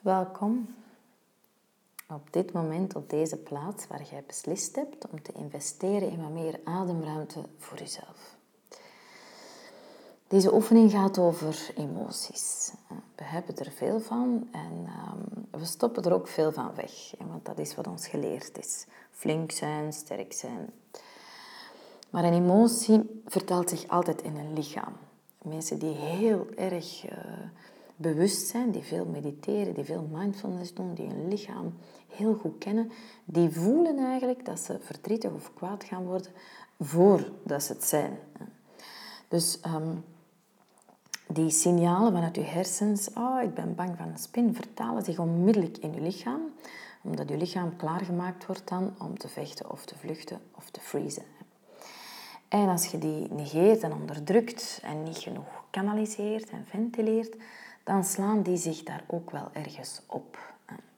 Welkom op dit moment op deze plaats waar jij beslist hebt om te investeren in wat meer ademruimte voor jezelf. Deze oefening gaat over emoties. We hebben er veel van en ehm, we stoppen er ook veel van weg, want dat is wat ons geleerd is. Flink zijn, sterk zijn. Maar een emotie vertaalt zich altijd in een lichaam. Mensen die heel erg uh, bewust zijn, die veel mediteren, die veel mindfulness doen, die hun lichaam heel goed kennen, die voelen eigenlijk dat ze verdrietig of kwaad gaan worden voordat ze het zijn. Dus um, die signalen vanuit je hersens, oh, ik ben bang van een spin, vertalen zich onmiddellijk in je lichaam, omdat je lichaam klaargemaakt wordt dan om te vechten of te vluchten of te freezen. En als je die negeert en onderdrukt en niet genoeg kanaliseert en ventileert, dan slaan die zich daar ook wel ergens op.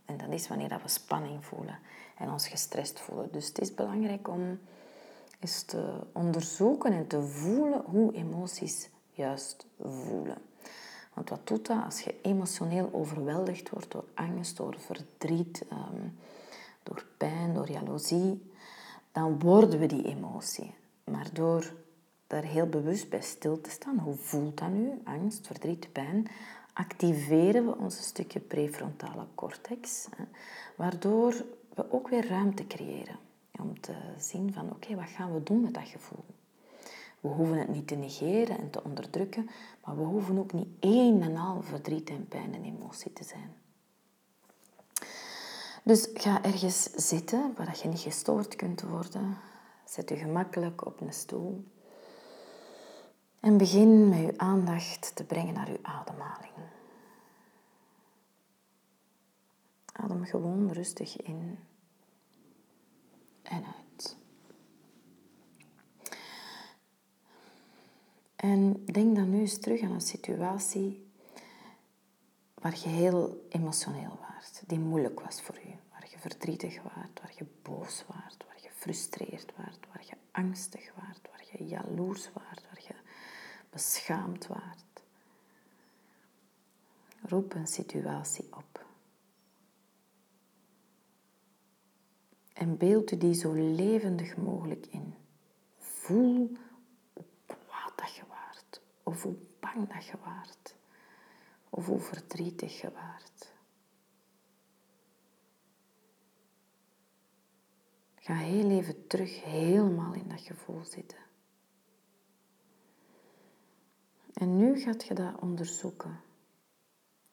En dat is wanneer we spanning voelen en ons gestrest voelen. Dus het is belangrijk om eens te onderzoeken en te voelen hoe emoties juist voelen. Want wat doet dat als je emotioneel overweldigd wordt door angst, door verdriet, ehm, door pijn, door jaloezie? Dan worden we die emotie. Maar door daar heel bewust bij stil te staan, hoe voelt dat nu? Angst, verdriet, pijn. Activeren we ons stukje prefrontale cortex, waardoor we ook weer ruimte creëren om te zien van oké, wat gaan we doen met dat gevoel? We hoeven het niet te negeren en te onderdrukken, maar we hoeven ook niet één en al verdriet en pijn en emotie te zijn. Dus ga ergens zitten waar je niet gestoord kunt worden. Zet je gemakkelijk op een stoel. En begin met je aandacht te brengen naar je ademhaling. Adem gewoon rustig in en uit. En denk dan nu eens terug aan een situatie waar je heel emotioneel was, die moeilijk was voor je, waar je verdrietig was, waar je boos was, waar je gefrustreerd was, waar je angstig was, waar je jaloers was, waar je beschaamd was. Roep een situatie op. En beeld u die zo levendig mogelijk in. Voel of hoe bang dat je waart. Of hoe verdrietig je waart. Ga heel even terug helemaal in dat gevoel zitten. En nu gaat je dat onderzoeken.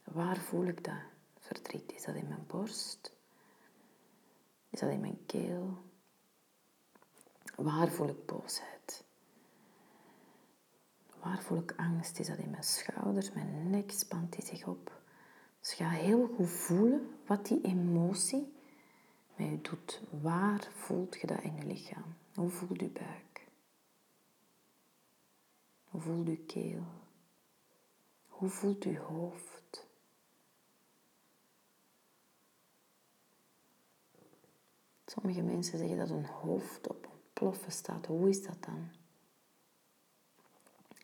Waar voel ik dat verdriet? Is dat in mijn borst? Is dat in mijn keel? Waar voel ik boosheid? Waar voel ik angst? Is dat in mijn schouders? Mijn nek spant die zich op? Dus ga heel goed voelen wat die emotie met je doet. Waar voelt je dat in je lichaam? Hoe voelt je buik? Hoe voelt je keel? Hoe voelt je hoofd? Sommige mensen zeggen dat hun hoofd op ploffen staat. Hoe is dat dan?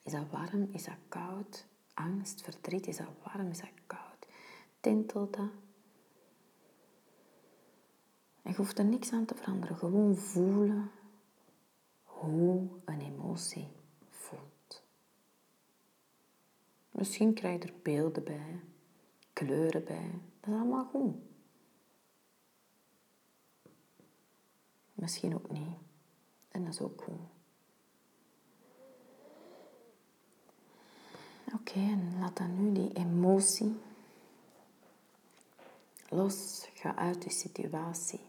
Is dat warm? Is dat koud? Angst, verdriet, is dat warm? Is dat koud? Tintelt dat? En je hoeft er niks aan te veranderen. Gewoon voelen hoe een emotie voelt. Misschien krijg je er beelden bij, kleuren bij. Dat is allemaal goed. Misschien ook niet. En dat is ook goed. Oké, en laat dan nu die emotie los. Ga uit die situatie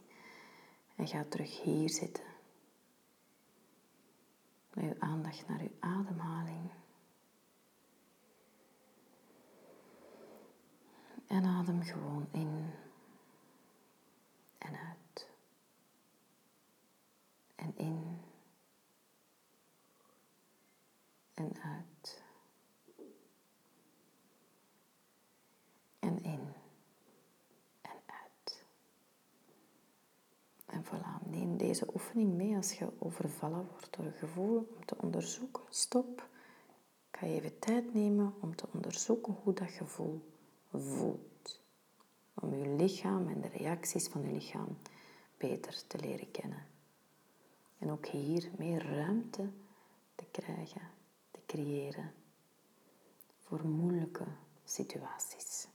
en ga terug hier zitten. Met je aandacht naar je ademhaling. En adem gewoon in en uit. En in en uit. en in en uit. En voilà, neem deze oefening mee als je overvallen wordt door een gevoel om te onderzoeken. Stop. Ga je even tijd nemen om te onderzoeken hoe dat gevoel om uw lichaam en de reacties van uw lichaam beter te leren kennen. En ook hier meer ruimte te krijgen, te creëren voor moeilijke situaties.